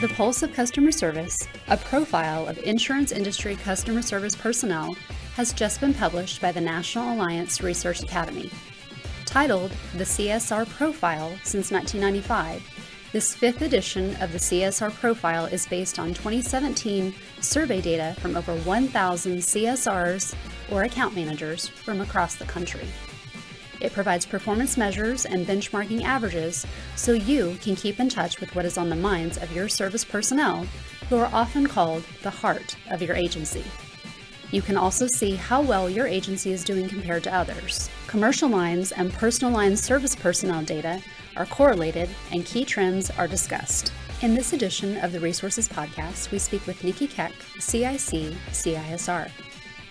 The Pulse of Customer Service, a profile of insurance industry customer service personnel, has just been published by the National Alliance Research Academy. Titled The CSR Profile since 1995, this fifth edition of the CSR Profile is based on 2017 survey data from over 1,000 CSRs or account managers from across the country. It provides performance measures and benchmarking averages so you can keep in touch with what is on the minds of your service personnel, who are often called the heart of your agency. You can also see how well your agency is doing compared to others. Commercial lines and personal lines service personnel data are correlated and key trends are discussed. In this edition of the Resources Podcast, we speak with Nikki Keck, CIC CISR.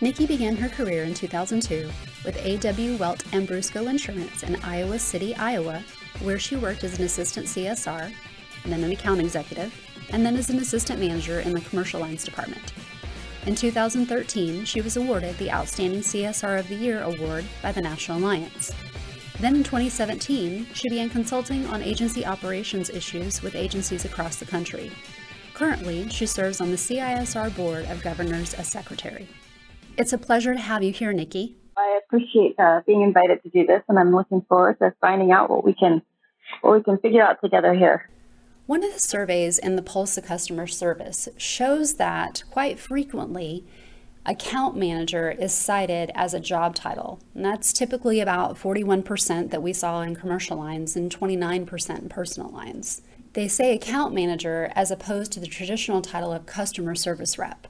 Nikki began her career in 2002 with A.W. Welt Ambrisco Insurance in Iowa City, Iowa, where she worked as an assistant CSR, then an account executive, and then as an assistant manager in the commercial lines department. In 2013, she was awarded the Outstanding CSR of the Year award by the National Alliance. Then in 2017, she began consulting on agency operations issues with agencies across the country. Currently, she serves on the CISR Board of Governors as secretary. It's a pleasure to have you here, Nikki. I appreciate uh, being invited to do this, and I'm looking forward to finding out what we can what we can figure out together here. One of the surveys in the Pulse of Customer Service shows that quite frequently account manager is cited as a job title. And that's typically about 41% that we saw in commercial lines and 29% in personal lines. They say account manager as opposed to the traditional title of customer service rep.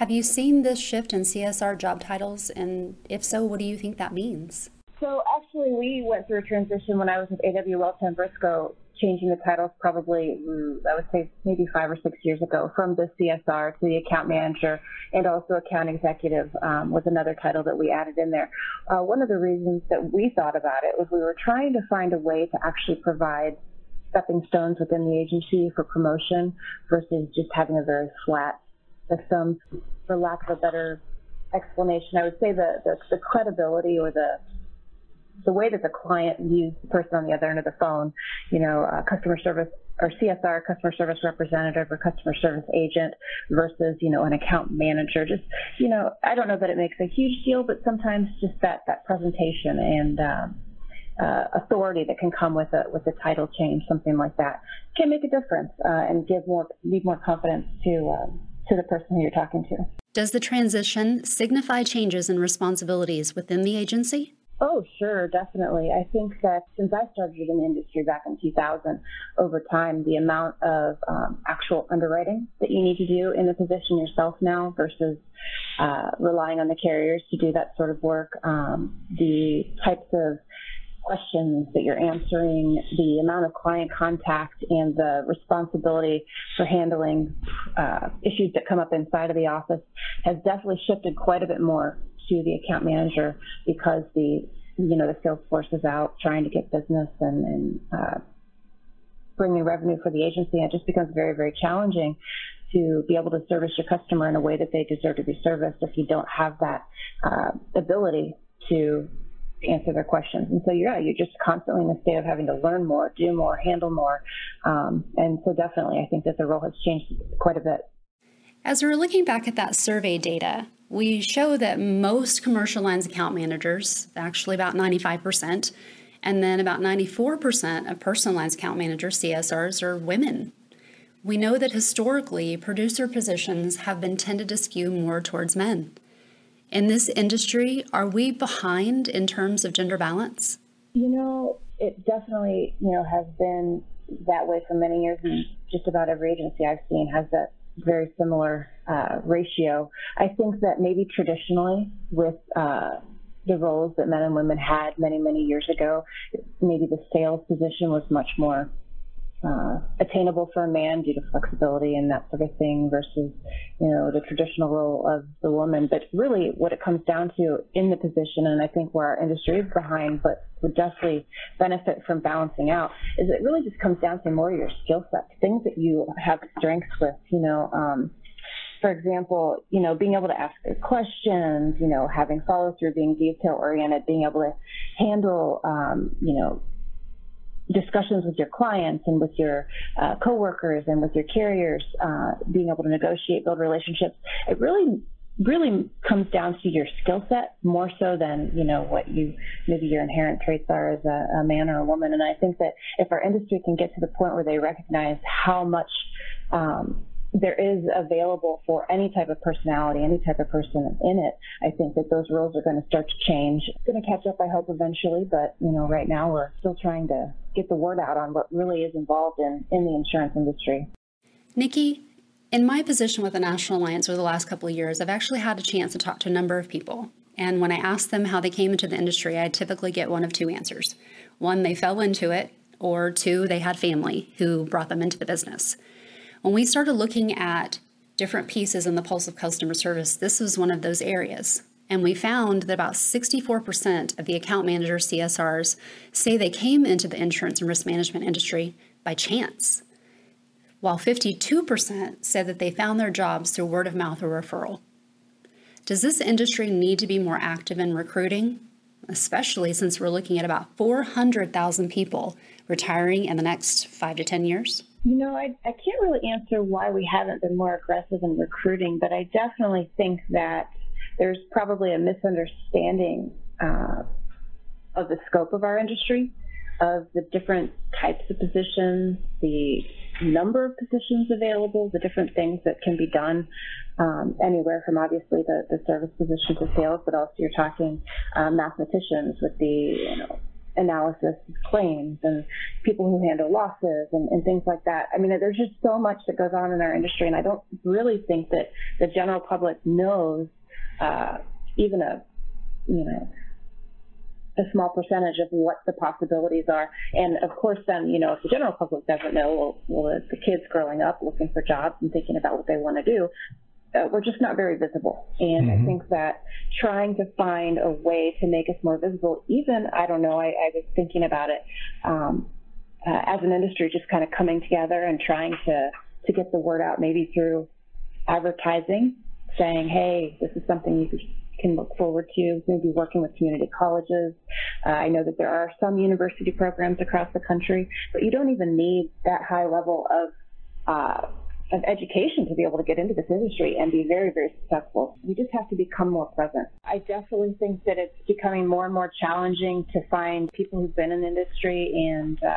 Have you seen this shift in CSR job titles? And if so, what do you think that means? So actually, we went through a transition when I was with AW Welt Ambrisco, changing the titles probably, mm, I would say maybe five or six years ago, from the CSR to the account manager, and also account executive um, was another title that we added in there. Uh, one of the reasons that we thought about it was we were trying to find a way to actually provide stepping stones within the agency for promotion versus just having a very flat system, for lack of a better explanation. I would say the, the, the credibility or the the way that the client views the person on the other end of the phone, you know, uh, customer service or CSR, customer service representative or customer service agent versus, you know, an account manager. Just, you know, I don't know that it makes a huge deal, but sometimes just that, that presentation and, um, uh, authority that can come with a with a title change, something like that, can make a difference uh, and give more leave more confidence to um, to the person who you're talking to. Does the transition signify changes in responsibilities within the agency? Oh, sure, definitely. I think that since I started in the industry back in 2000, over time, the amount of um, actual underwriting that you need to do in the position yourself now versus uh, relying on the carriers to do that sort of work, um, the types of questions that you're answering, the amount of client contact, and the responsibility for handling uh, issues that come up inside of the office has definitely shifted quite a bit more to the account manager because the you know the sales force is out trying to get business and, and uh, bringing revenue for the agency. And it just becomes very very challenging to be able to service your customer in a way that they deserve to be serviced if you don't have that uh, ability to answer their questions. And so, yeah, you're just constantly in a state of having to learn more, do more, handle more. Um, and so, definitely, I think that the role has changed quite a bit. As we're looking back at that survey data, we show that most commercial lines account managers, actually about 95%, and then about 94% of personal lines account managers, CSRs, are women. We know that historically, producer positions have been tended to skew more towards men in this industry, are we behind in terms of gender balance? You know, it definitely, you know, has been that way for many years, and just about every agency I've seen has that very similar uh, ratio. I think that maybe traditionally, with uh, the roles that men and women had many, many years ago, maybe the sales position was much more uh, attainable for a man due to flexibility and that sort of thing versus, you know, the traditional role of the woman. But really what it comes down to in the position, and I think where our industry is behind, but would definitely benefit from balancing out, is it really just comes down to more of your skill set, things that you have strengths with, you know, um, for example, you know, being able to ask good questions, you know, having follow through, being detail oriented, being able to handle, um, you know, discussions with your clients and with your uh, coworkers and with your carriers, uh, being able to negotiate, build relationships, it really really comes down to your skill set more so than you know what you maybe your inherent traits are as a, a, man or a woman. And i think that if our industry can get to the point where they recognize how much um, there is available for any type of personality, any type of person in it, I think that those rules are going to start to change. It's going to catch up, I hope, eventually, but you know, right now we're still trying to get the word out on what really is involved in, in the insurance industry. Nikki, in my position with the National Alliance over the last couple of years, I've actually had a chance to talk to a number of people. And when I ask them how they came into the industry, I typically get one of two answers. One, they fell into it, or two, they had family who brought them into the business. When we started looking at different pieces in the pulse of customer service, this was one of those areas. And we found that about 64% of the account managers, CSRs, say they came into the insurance and risk management industry by chance, while 52% said that they found their jobs through word of mouth or referral. Does this industry need to be more active in recruiting, especially since we're looking at about 400,000 people retiring in the next five to 10 years? You know, I, I can't really answer why we haven't been more aggressive in recruiting, but I definitely think that there's probably a misunderstanding uh, of the scope of our industry, of the different types of positions, the number of positions available, the different things that can be done, um, anywhere from obviously the, the service position to sales, but also you're talking uh, mathematicians with the you know analysis of claims and people who handle losses and, and, things like that. I mean, there's just so much that goes on in our industry, and I don't really think that the general public knows uh, even a, you know, a small percentage of what the possibilities are. And of course, then, you know, if the general public doesn't know, well, well the kids growing up looking for jobs and thinking about what they want to do, uh, we're just not very visible. And mm-hmm. I think that trying to find a way to make us more visible, even, I don't know, I, I was thinking about it um, uh, as an industry, just kind of coming together and trying to, to get the word out, maybe through advertising, saying, hey, this is something you can look forward to, maybe working with community colleges. Uh, I know that there are some university programs across the country, but you don't even need that high level of uh, of education to be able to get into this industry and be very, very successful. You just have to become more present. I definitely think that it's becoming more and more challenging to find people who've been in the industry and uh,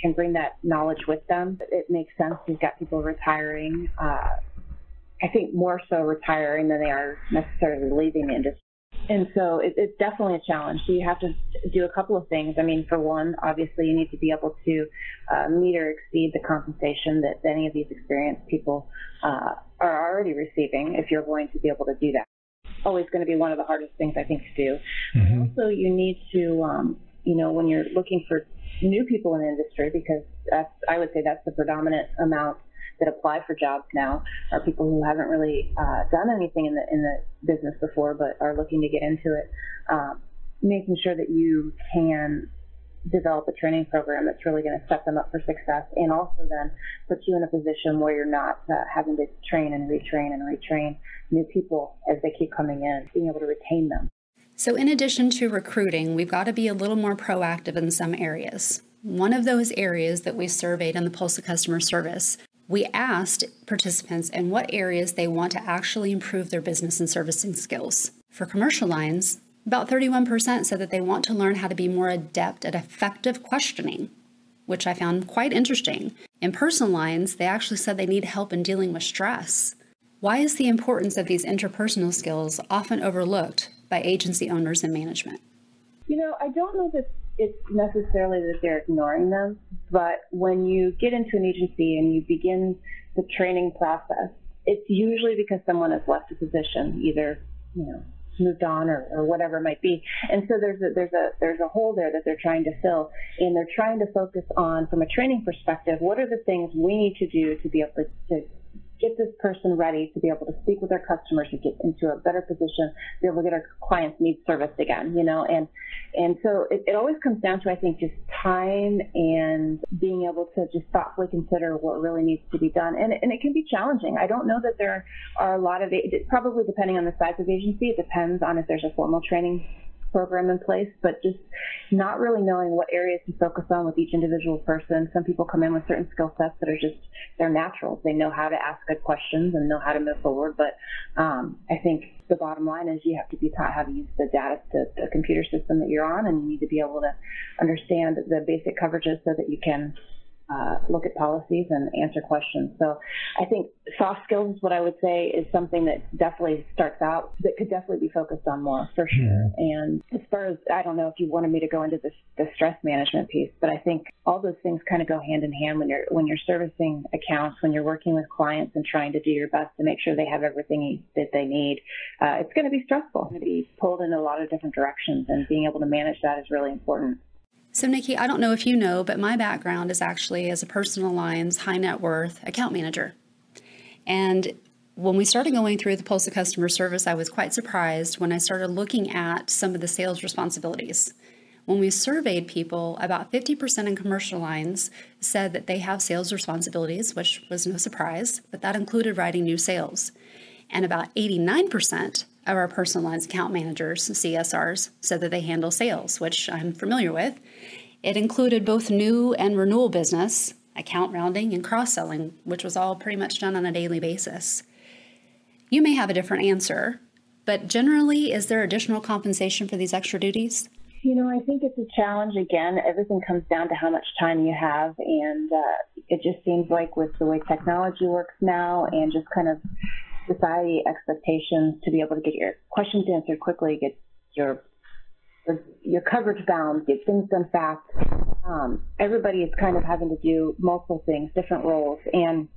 can bring that knowledge with them. It makes sense. We've got people retiring. Uh, I think more so retiring than they are necessarily leaving the industry. And so it, it's definitely a challenge. So you have to do a couple of things. I mean, for one, obviously you need to be able to uh, meet or exceed the compensation that any of these experienced people uh, are already receiving if you're going to be able to do that. Always going to be one of the hardest things I think to do. Mm-hmm. Also, you need to, um, you know, when you're looking for new people in the industry, because that's, I would say that's the predominant amount that apply for jobs now are people who haven't really uh, done anything in the in the business before, but are looking to get into it. Um, making sure that you can develop a training program that's really going to set them up for success and also then put you in a position where you're not uh, having to train and retrain and retrain new people as they keep coming in, being able to retain them. So, in addition to recruiting, we've got to be a little more proactive in some areas. One of those areas that we surveyed in the Pulse of Customer Service we asked participants in what areas they want to actually improve their business and servicing skills. For commercial lines, about 31% said that they want to learn how to be more adept at effective questioning, which I found quite interesting. In personal lines, they actually said they need help in dealing with stress. Why is the importance of these interpersonal skills often overlooked by agency owners and management? You know, I don't know that it's necessarily that they're ignoring them, but when you get into an agency and you begin the training process, it's usually because someone has left a position, either you know moved on or, or whatever it might be. And so there's a there's a there's a hole there that they're trying to fill, and they're trying to focus on from a training perspective. What are the things we need to do to be able to, to get this person ready to be able to speak with our customers and get into a better position, be able to get our clients' needs serviced again, you know, and and so it, it always comes down to I think just time and being able to just thoughtfully consider what really needs to be done, and and it can be challenging. I don't know that there are a lot of probably depending on the size of the agency, it depends on if there's a formal training program in place, but just not really knowing what areas to focus on with each individual person. Some people come in with certain skill sets that are just they're natural. They know how to ask good questions and know how to move forward. But um, I think the bottom line is you have to be taught how to use the data, the, the computer system that you're on, and you need to be able to understand the basic coverages so that you can uh, look at policies and answer questions. So I think soft skills is what I would say is something that definitely starts out that could definitely be focused on more for sure. And as far as I don't know if you wanted me to go into this the stress management piece, but I think all those things kind of go hand in hand when you're when you're servicing accounts, when you're working with clients and trying to do your best to make sure they have everything that they need. Uh, it's going to be stressful. It's going to be pulled in a lot of different directions, and being able to manage that is really important. So, Nikki, I don't know if you know, but my background is actually as a personal lines high net worth account manager. And when we started going through the Pulse of Customer Service, I was quite surprised when I started looking at some of the sales responsibilities. When we surveyed people, about 50% in commercial lines said that they have sales responsibilities, which was no surprise, but that included writing new sales. And about 89% of our personal lines account managers, CSRs, said that they handle sales, which I'm familiar with. It included both new and renewal business, account rounding, and cross selling, which was all pretty much done on a daily basis. You may have a different answer, but generally, is there additional compensation for these extra duties? You know, I think it's a challenge. Again, everything comes down to how much time you have, and uh, it just seems like with the way technology works now, and just kind of society expectations to be able to get your questions answered quickly, get your your coverage bound, get things done fast. Um, everybody is kind of having to do multiple things, different roles, and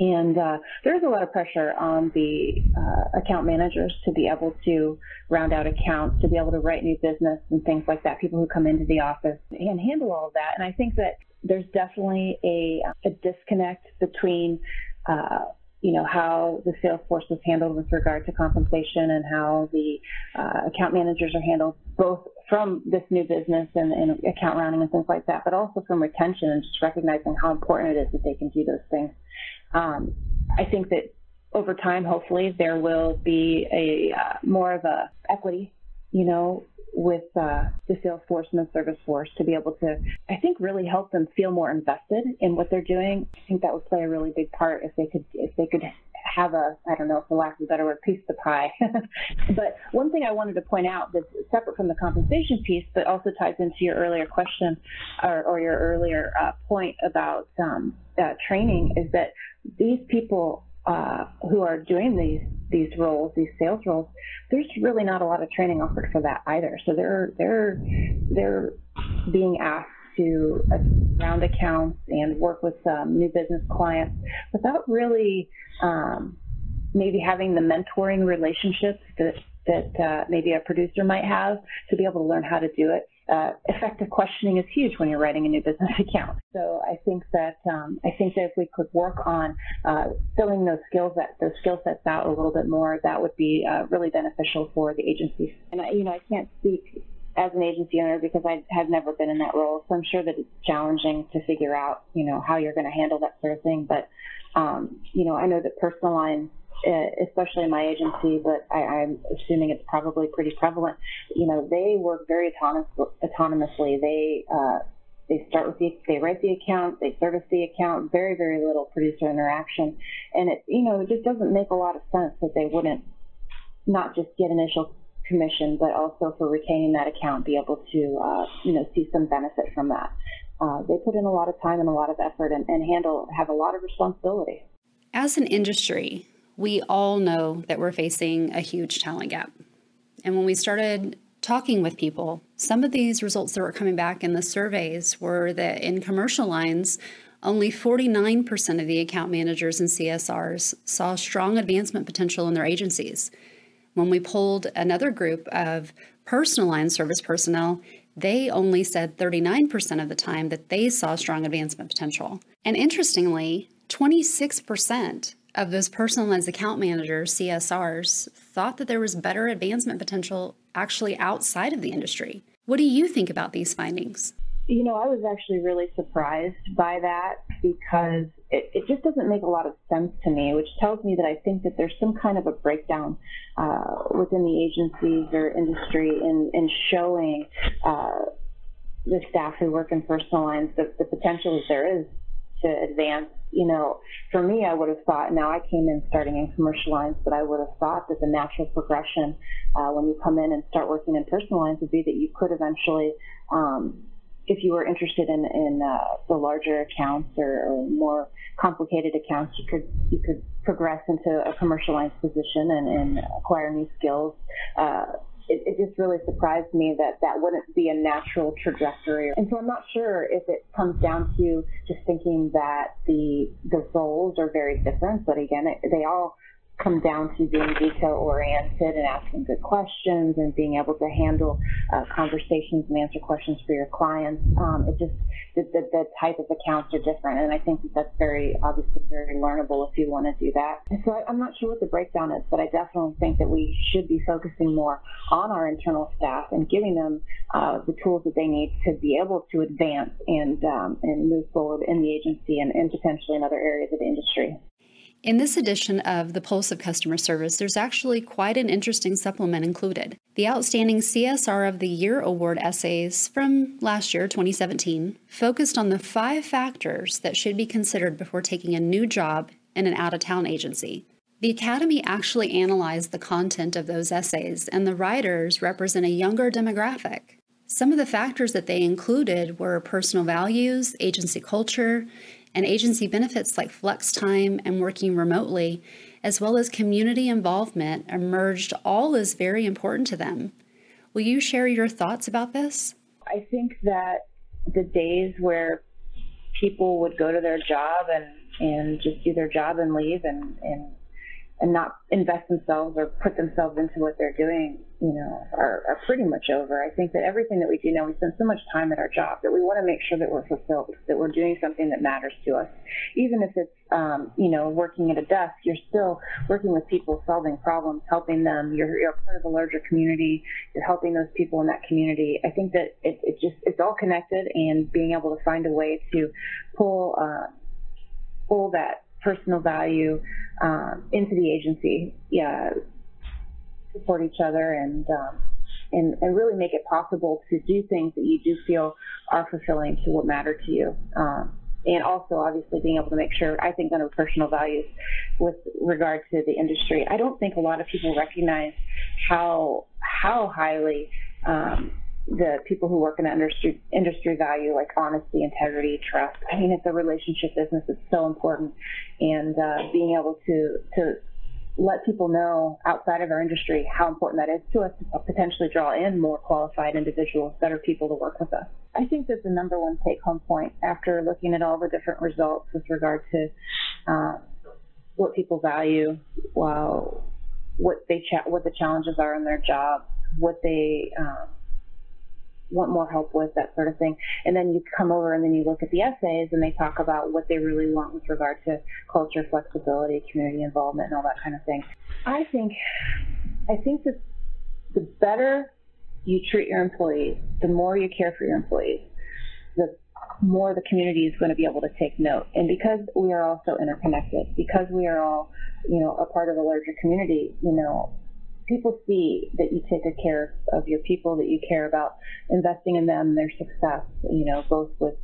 and uh, there's a lot of pressure on the uh, account managers to be able to round out accounts, to be able to write new business and things like that. People who come into the office and handle all of that. And I think that there's definitely a, a disconnect between uh, you know, how the sales force is handled with regard to compensation and how the uh, account managers are handled, both from this new business and, and, account rounding and things like that, but also from retention and just recognizing how important it is that they can do those things. Um, I think that over time, hopefully, there will be a uh, more of a equity, you know, with uh, the sales force and the service force to be able to, I think, really help them feel more invested in what they're doing. I think that would play a really big part if they could, if they could have a, I don't know, for lack of a better word, piece of the pie. but one thing I wanted to point out that's separate from the compensation piece, but also ties into your earlier question or, or your earlier uh, point about um, uh, training is that these people uh, who are doing these these roles, these sales roles, there's really not a lot of training offered for that either. So they're they're they're being asked to round accounts and work with new business clients without really um, maybe having the mentoring relationships that that uh, maybe a producer might have to be able to learn how to do it uh, effective questioning is huge when you're writing a new business account. So I think that um, I think that if we could work on uh, filling those skills that those skill sets out a little bit more, that would be uh, really beneficial for the agencies. And I, you know, I can't speak as an agency owner because I have never been in that role, so I'm sure that it's challenging to figure out, you know, how you're going to handle that sort of thing. But um, you know, I know that personal lines especially in my agency, but I, am assuming it's probably pretty prevalent. You know, they work very autonomous, autonomously. They uh, they start with the they write the account, they service the account, very very little producer interaction, and it you know it just doesn't make a lot of sense that they wouldn't not just get initial commission, but also for retaining that account, be able to uh, you know see some benefit from that. Uh, they put in a lot of time and a lot of effort and, and handle have a lot of responsibility. As an industry, we all know that we're facing a huge talent gap. And when we started talking with people, some of these results that were coming back in the surveys were that in commercial lines, only 49% of the account managers and CSRs saw strong advancement potential in their agencies. When we polled another group of personal line service personnel, they only said 39% of the time that they saw strong advancement potential. And interestingly, 26% of those personalized account managers, CSRs, thought that there was better advancement potential actually outside of the industry. What do you think about these findings? You know, I was actually really surprised by that because it, it just doesn't make a lot of sense to me, which tells me that I think that there's some kind of a breakdown uh, within the agencies or industry in, in showing uh, the staff who work in personal lines the, the potential that there is to advance. You know, for me, I would have thought, now I came in starting in commercial lines, but I would have thought that the natural progression uh, when you come in and start working in personal lines would be that you could eventually, um, if you were interested in, in uh, the larger accounts or, or, more complicated accounts, you could you could progress into a commercial lines position and, and acquire new skills. Uh, it, it, just really surprised me that that wouldn't be a natural trajectory. And so I'm not sure if it comes down to just thinking that the the roles are very different. But again, it, they all come down to being detail oriented and asking good questions and being able to handle uh, conversations and answer questions for your clients. Um, it just the, the, the, type of accounts are different, and I think that that's very obviously very learnable if you want to do that. So I, I'm not sure what the breakdown is, but I definitely think that we should be focusing more on our internal staff and giving them uh, the tools that they need to be able to advance and um, and move forward in the agency and, and potentially in other areas of the industry. In this edition of The Pulse of Customer Service, there's actually quite an interesting supplement included. The Outstanding CSR of the Year Award essays from last year, 2017, focused on the five factors that should be considered before taking a new job in an out of town agency. The Academy actually analyzed the content of those essays, and the writers represent a younger demographic. Some of the factors that they included were personal values, agency culture, and agency benefits like flex time and working remotely, as well as community involvement, emerged all as very important to them. Will you share your thoughts about this? I think that the days where people would go to their job and, and just do their job and leave and, and and not invest themselves or put themselves into what they're doing, you know, are, are pretty much over. I think that everything that we do now, we spend so much time at our job that we want to make sure that we're fulfilled, that we're doing something that matters to us. Even if it's, um, you know, working at a desk, you're still working with people, solving problems, helping them. You're, you're part of a larger community. You're helping those people in that community. I think that it, it just, it's all connected and being able to find a way to pull, uh, pull that personal value um, into the agency, yeah, support each other and, um, and and really make it possible to do things that you do feel are fulfilling to what matter to you. Um, and also, obviously, being able to make sure, I think, under personal values with regard to the industry. I don't think a lot of people recognize how how highly um, the people who work in the industry industry value like honesty, integrity, trust. I mean, it's a relationship business. It's so important, and uh, being able to to let people know outside of our industry how important that is to us to potentially draw in more qualified individuals, better people to work with us. I think that's the number one take home point after looking at all the different results with regard to uh, what people value, well, what they cha- what the challenges are in their job, what they um, want more help with, that sort of thing. And then you come over and then you look at the essays and they talk about what they really want with regard to culture, flexibility, community involvement, and all that kind of thing. I think, I think that the better you treat your employees, the more you care for your employees, the more the community is going to be able to take note. And because we are all so interconnected, because we are all, you know, a part of a larger community, you know, people see that you take good care of your people, that you care about investing in them, their success, you know, both with,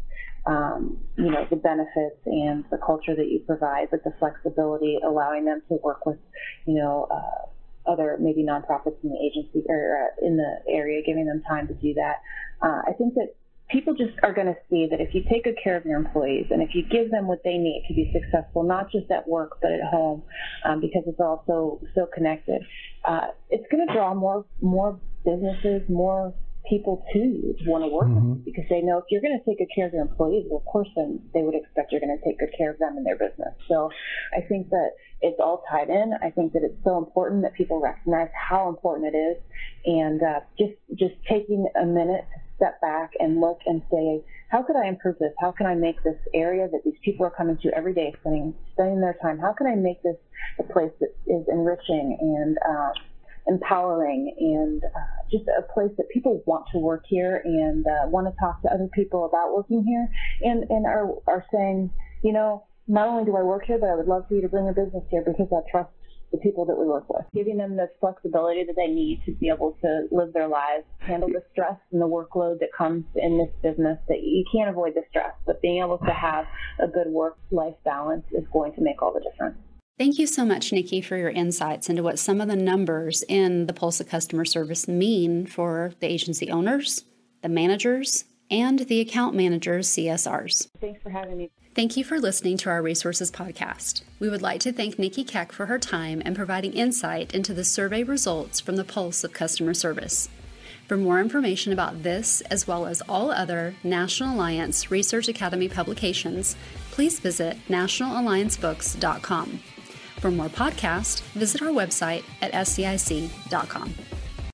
um, you know, the benefits and the culture that you provide, but the flexibility, allowing them to work with, you know, uh, other maybe nonprofits in the agency or uh, in the area, giving them time to do that. Uh, I think that people just are going to see that if you take good care of your employees and if you give them what they need to be successful, not just at work but at home, um, because it's all so so connected, uh, it's going to draw more more businesses, more people to you to want to work mm-hmm. with you because they know if you're going to take good care of your employees, well, of course, then they would expect you're going to take good care of them and their business. So I think that it's all tied in. I think that it's so important that people recognize how important it is, and uh, just just taking a minute to step back and look and say, how could I improve this? How can I make this area that these people are coming to every day, spending spending their time? How can I make this a place that is enriching and uh, empowering and uh, just a place that people want to work here and uh, want to talk to other people about working here and, and are, are saying, you know, not only do I work here, but I would love for you to bring a business here because I trust the people that we work with, giving them the flexibility that they need to be able to live their lives, handle the stress and the workload that comes in this business that you can't avoid the stress, but being able to have a good work life balance is going to make all the difference. Thank you so much, Nikki, for your insights into what some of the numbers in the Pulse of Customer Service mean for the agency owners, the managers, and the account managers, CSRs. Thanks for having me. Thank you for listening to our Resources Podcast. We would like to thank Nikki Keck for her time and providing insight into the survey results from the Pulse of Customer Service. For more information about this, as well as all other National Alliance Research Academy publications, please visit nationalalliancebooks.com. For more podcasts, visit our website at scic.com.